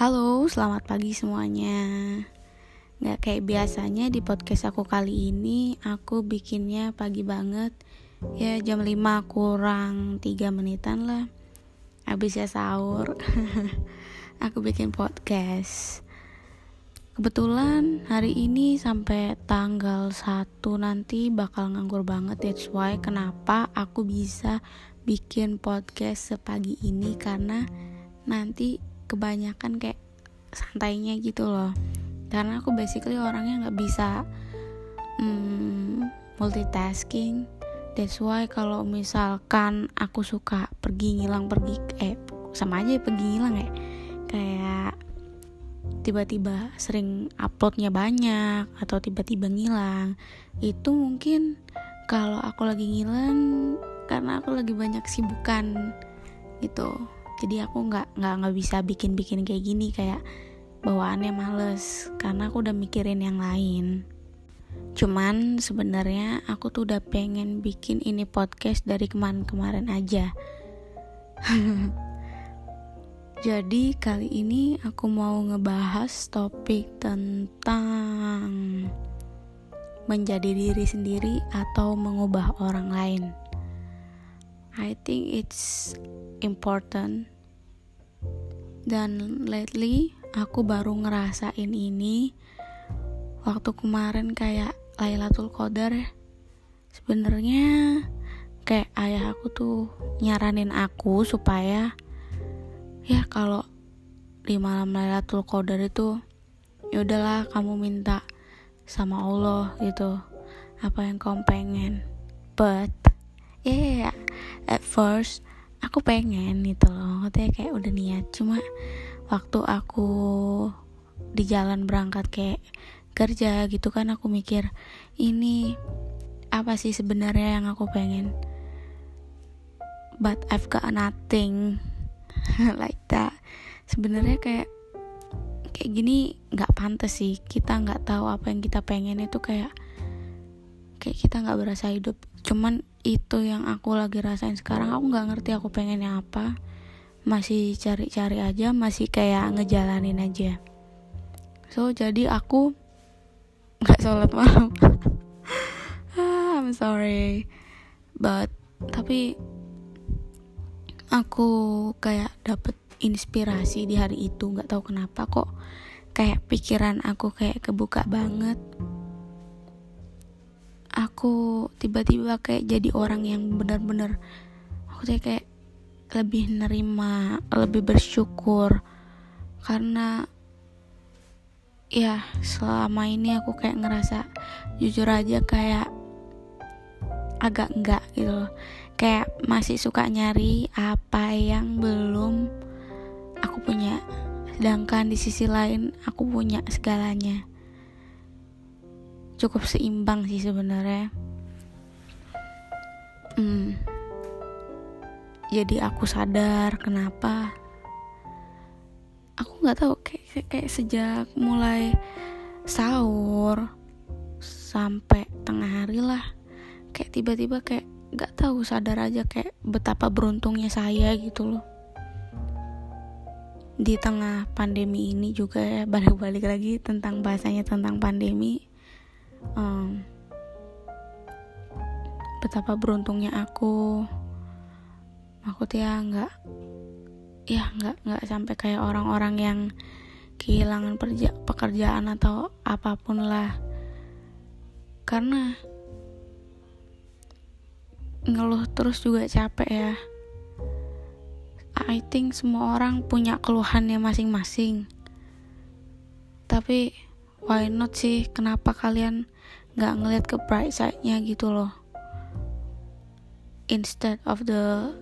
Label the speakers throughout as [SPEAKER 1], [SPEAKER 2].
[SPEAKER 1] Halo, selamat pagi semuanya. Gak kayak biasanya di podcast aku kali ini Aku bikinnya pagi banget. Ya jam 5 kurang 3 menitan lah. Habis ya sahur. Aku bikin podcast. Kebetulan hari ini sampai tanggal 1 nanti bakal nganggur banget. That's why kenapa aku bisa bikin podcast sepagi ini? Karena nanti kebanyakan kayak santainya gitu loh. Karena aku basically orangnya nggak bisa hmm, multitasking. That's why kalau misalkan aku suka pergi ngilang pergi eh sama aja pergi ngilang ya. Kayak tiba-tiba sering uploadnya banyak atau tiba-tiba ngilang itu mungkin kalau aku lagi ngilang karena aku lagi banyak sibukan gitu jadi aku nggak nggak nggak bisa bikin bikin kayak gini kayak bawaannya males. Karena aku udah mikirin yang lain. Cuman sebenarnya aku tuh udah pengen bikin ini podcast dari kemarin-kemarin aja. Jadi kali ini aku mau ngebahas topik tentang menjadi diri sendiri atau mengubah orang lain I think it's important. Dan lately aku baru ngerasain ini. Waktu kemarin kayak Lailatul Qadar ya sebenarnya kayak ayah aku tuh nyaranin aku supaya ya kalau di malam Lailatul Qadar itu ya udahlah kamu minta sama Allah gitu apa yang kamu pengen. But yeah at first aku pengen gitu loh katanya kayak udah niat. Cuma waktu aku di jalan berangkat kayak kerja gitu kan aku mikir ini apa sih sebenarnya yang aku pengen? But I've got nothing like that. Sebenarnya kayak kayak gini nggak pantas sih. Kita nggak tahu apa yang kita pengen itu kayak kayak kita nggak berasa hidup. Cuman itu yang aku lagi rasain sekarang. Aku nggak ngerti aku pengennya apa. Masih cari-cari aja masih kayak ngejalanin aja. So jadi aku nggak sholat malam. Ah, I'm sorry. But tapi aku kayak dapet inspirasi di hari itu. Nggak tahu kenapa kok kayak pikiran aku kayak kebuka banget aku tiba-tiba kayak jadi orang yang benar-benar aku tuh kayak lebih nerima lebih bersyukur. Karena ya selama ini aku kayak ngerasa jujur aja kayak agak enggak gitu loh. Kayak masih suka nyari apa yang belum aku punya sedangkan di sisi lain aku punya segalanya cukup seimbang sih sebenarnya. Hmm. jadi aku sadar kenapa. Aku nggak tahu kayak, kayak kayak sejak mulai sahur sampai tengah hari lah kayak tiba-tiba kayak nggak tahu sadar aja kayak betapa beruntungnya saya gitu loh. Di tengah pandemi ini juga ya balik-balik lagi tentang bahasanya tentang pandemi um, betapa beruntungnya aku. Aku tuh ya nggak ya nggak nggak sampai kayak orang-orang yang kehilangan perja pekerjaan atau apa pun lah. Karena ngeluh terus juga capek ya. I think semua orang punya keluhannya masing-masing. Tapi why not sih? Kenapa kalian nggak ngeliat ke bright side-nya gitu loh? Instead of the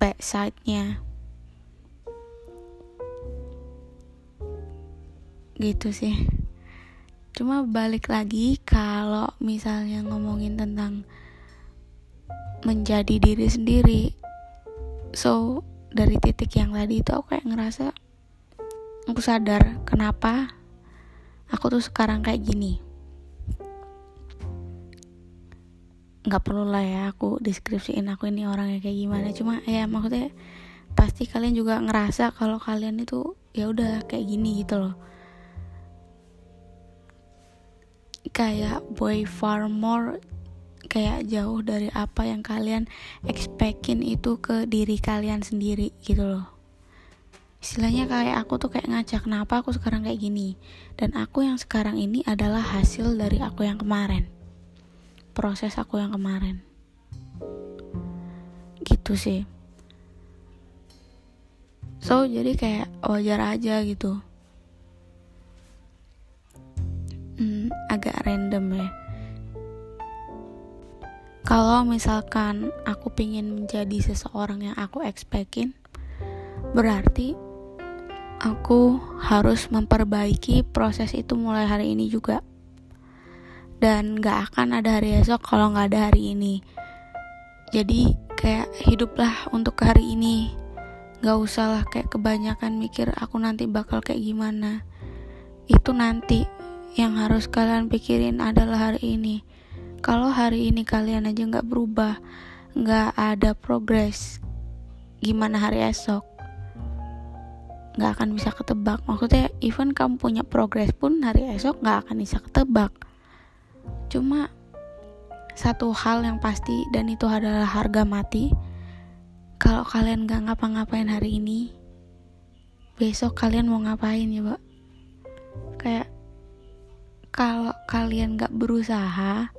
[SPEAKER 1] bad side-nya. Gitu sih. Cuma balik lagi kalau misalnya ngomongin tentang menjadi diri sendiri so dari titik yang tadi itu aku kayak ngerasa aku sadar kenapa aku tuh sekarang kayak gini. Nggak perlu lah ya aku deskripsiin aku ini orangnya kayak gimana. Cuma ya maksudnya pasti kalian juga ngerasa kalau kalian itu ya udah kayak gini gitu loh. Kayak boy far more kayak jauh dari apa yang kalian expectin itu ke diri kalian sendiri gitu loh istilahnya kayak aku tuh kayak ngajak kenapa aku sekarang kayak gini? Dan aku yang sekarang ini adalah hasil dari aku yang kemarin. Proses aku yang kemarin. Gitu sih. So jadi kayak wajar aja gitu. Hmm, agak random ya. Kalau misalkan aku pingin menjadi seseorang yang aku expectin berarti aku harus memperbaiki proses itu mulai hari ini juga. Dan gak akan ada hari esok kalau gak ada hari ini. Jadi kayak hiduplah untuk hari ini. Gak usah lah kayak kebanyakan mikir aku nanti bakal kayak gimana. Itu nanti yang harus kalian pikirin adalah hari ini. Kalau hari ini kalian aja gak berubah gak ada progres gimana hari esok nggak akan bisa ketebak. Maksudnya even kamu punya progres pun hari esok nggak akan bisa ketebak. Cuma satu hal yang pasti dan itu adalah harga mati. Kalau kalian nggak ngapa-ngapain hari ini besok kalian mau ngapain ya pak kayak kalau kalian nggak berusaha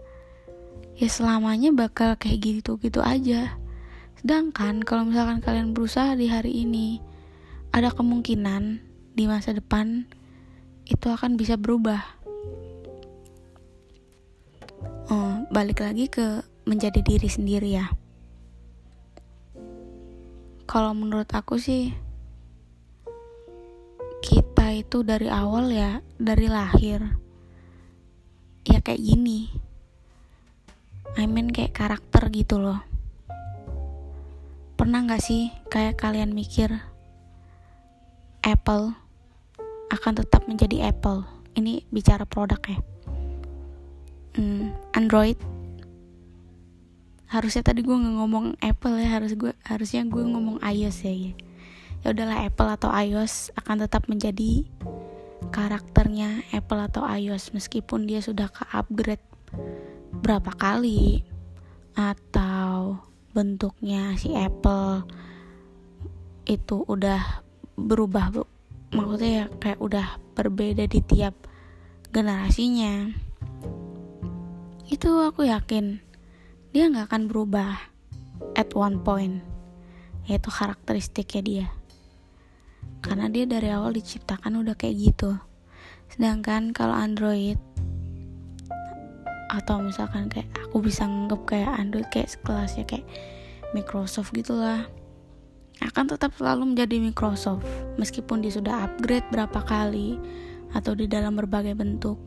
[SPEAKER 1] ya selamanya bakal kayak gitu gitu aja. Sedangkan kalau misalkan kalian berusaha di hari ini ada kemungkinan di masa depan itu akan bisa berubah. Oh, balik lagi ke menjadi diri sendiri ya. Kalau menurut aku sih kita itu dari awal ya, dari lahir ya kayak gini. I mean kayak karakter gitu loh. Pernah gak sih kayak kalian mikir Apple akan tetap menjadi Apple. Ini bicara produk ya. Hmm, Android harusnya tadi gue nggak ngomong Apple ya harus gue harusnya gue ngomong iOS ya ya udahlah Apple atau iOS akan tetap menjadi karakternya Apple atau iOS meskipun dia sudah ke upgrade berapa kali atau bentuknya si Apple itu udah berubah bu. Maksudnya ya kayak udah berbeda di tiap generasinya. Itu aku yakin dia nggak akan berubah at one point yaitu karakteristiknya dia. Karena dia dari awal diciptakan udah kayak gitu. Sedangkan kalau Android atau misalkan kayak aku bisa nganggep kayak Android kayak sekelasnya kayak Microsoft gitulah akan tetap selalu menjadi Microsoft meskipun dia sudah upgrade berapa kali atau di dalam berbagai bentuk.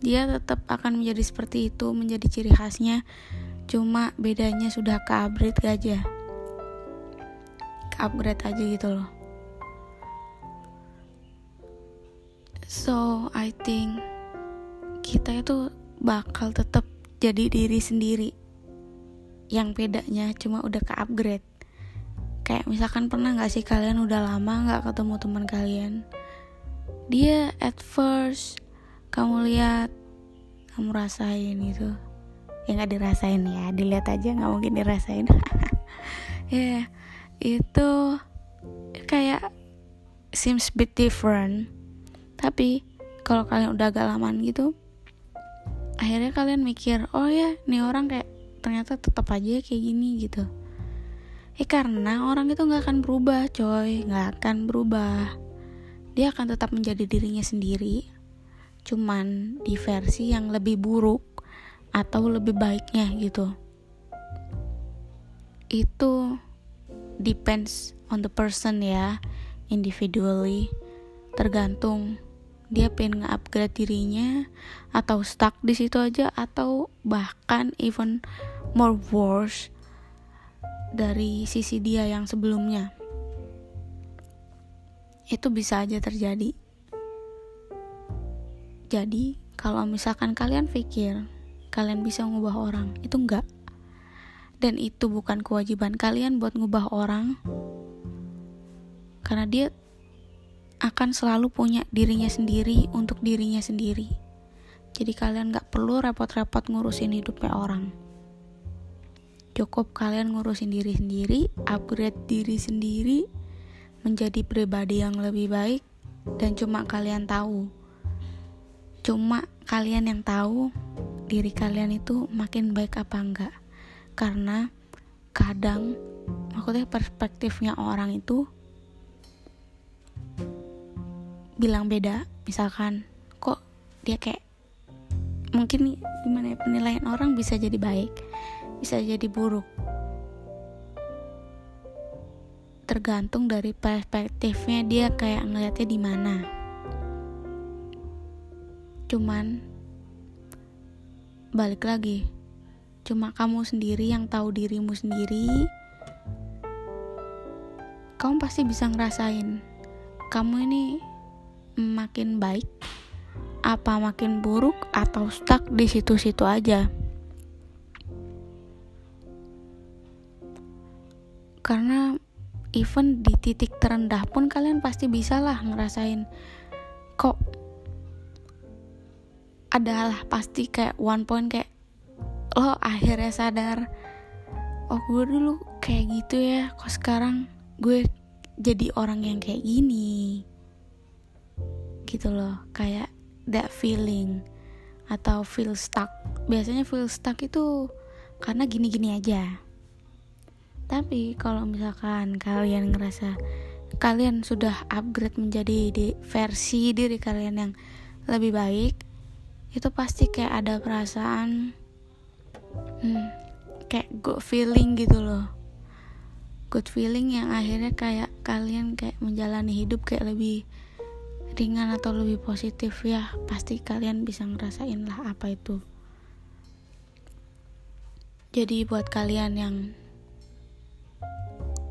[SPEAKER 1] Dia tetap akan menjadi seperti itu, menjadi ciri khasnya. Cuma bedanya sudah ke upgrade aja. Ke upgrade aja gitu loh. So, I think kita itu bakal tetap jadi diri sendiri. Yang bedanya cuma udah ke upgrade kayak misalkan pernah nggak sih kalian udah lama nggak ketemu teman kalian? Dia at first kamu lihat kamu rasain gitu. Ya nggak dirasain ya dilihat aja nggak mungkin dirasain. Ya yeah, itu kayak seems bit different. Tapi kalau kalian udah agak lamaan gitu akhirnya kalian mikir oh ya nih orang kayak ternyata tetap aja kayak gini gitu Ya karena orang itu gak akan berubah coy. Gak akan berubah. Dia akan tetap menjadi dirinya sendiri Cuman di versi yang lebih buruk Atau lebih baiknya gitu. Itu Depends on the person ya Individually. Tergantung dia pengen nge-upgrade dirinya atau stuck di situ aja atau bahkan even more worse dari sisi dia yang sebelumnya. Itu bisa aja terjadi. Jadi, kalau misalkan kalian pikir kalian bisa ngubah orang, itu enggak. Dan itu bukan kewajiban kalian buat ngubah orang. karena dia akan selalu punya dirinya sendiri untuk dirinya sendiri jadi kalian gak perlu repot-repot ngurusin hidupnya orang cukup kalian ngurusin diri sendiri upgrade diri sendiri menjadi pribadi yang lebih baik dan cuma kalian tahu. Cuma kalian yang tahu diri kalian itu makin baik apa enggak. Karena kadang maksudnya perspektifnya orang itu bilang beda. Misalkan kok dia kayak mungkin gimana ya penilaian orang bisa jadi baik bisa jadi buruk. Tergantung dari perspektifnya dia kayak ngeliatnya di mana. Cuman balik lagi cuma kamu sendiri yang tahu dirimu sendiri kamu pasti bisa ngerasain kamu ini makin baik apa makin buruk atau stuck di situ-situ aja karena even di titik terendah pun kalian pasti bisa lah ngerasain kok adalah pasti kayak one point kayak lo akhirnya sadar oh gue dulu kayak gitu ya kok sekarang gue jadi orang yang kayak gini. Gitu loh kayak that feeling atau feel stuck. Biasanya feel stuck itu karena gini-gini aja tapi kalau misalkan kalian ngerasa kalian sudah upgrade menjadi di versi diri kalian yang lebih baik itu pasti kayak ada perasaan hmm, kayak good feeling gitu loh. Good feeling yang akhirnya kayak kalian kayak menjalani hidup kayak lebih ringan atau lebih positif ya pasti kalian bisa ngerasain lah apa itu. Jadi buat kalian yang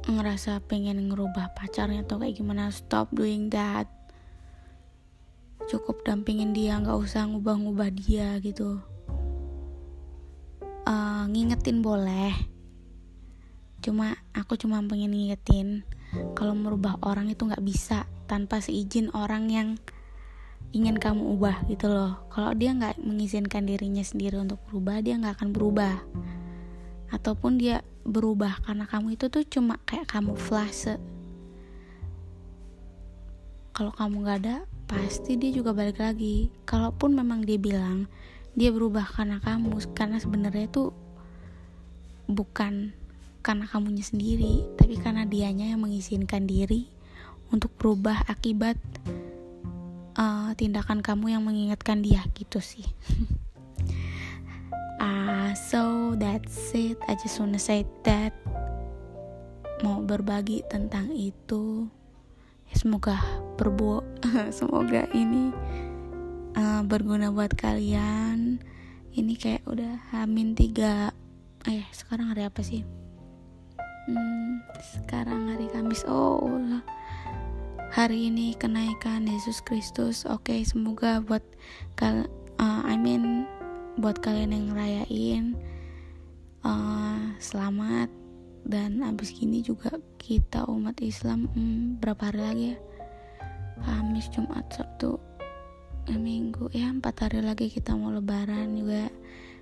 [SPEAKER 1] ngerasa pengen ngerubah pacarnya atau kayak gimana stop doing that. Cukup dampingin dia nggak usah ngubah-ngubah dia gitu. Uh, ngingetin boleh. Cuma aku cuma pengen ngingetin kalau merubah orang itu nggak bisa tanpa seizin orang yang ingin kamu ubah gitu loh. Kalau dia nggak mengizinkan dirinya sendiri untuk berubah dia nggak akan berubah ataupun dia berubah karena kamu itu tuh cuma kayak kamu flase kalau kamu nggak ada pasti dia juga balik lagi kalaupun memang dia bilang dia berubah karena kamu karena sebenarnya tuh bukan karena kamunya sendiri tapi karena dianya yang mengizinkan diri untuk berubah akibat uh, tindakan kamu yang mengingatkan dia gitu sih. uh, so that's it. I just wanna say that mau berbagi tentang itu. Ya, semoga berbu semoga ini uh, berguna buat kalian. Ini kayak udah hamin tiga. Eh sekarang hari apa sih? Hmm, sekarang hari Kamis. Oh lah hari ini kenaikan Yesus Kristus. Oke, okay, semoga buat kal uh, I mean buat kalian yang ngerayain uh, selamat dan abis gini juga kita umat Islam hmm, berapa hari lagi ya? Kamis, Jumat, Sabtu, ya, Minggu ya empat hari lagi kita mau Lebaran juga.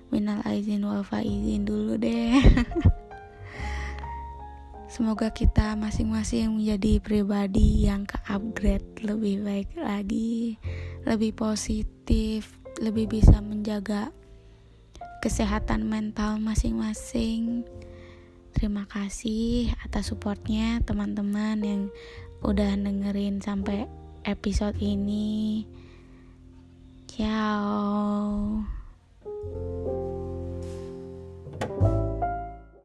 [SPEAKER 1] Minal aizin wal faizin dulu deh. Semoga kita masing-masing menjadi pribadi yang ke-upgrade lebih baik lagi, lebih positif, lebih bisa menjaga kesehatan mental masing-masing. Terima kasih atas supportnya teman-teman yang udah dengerin sampai episode ini. Ciao.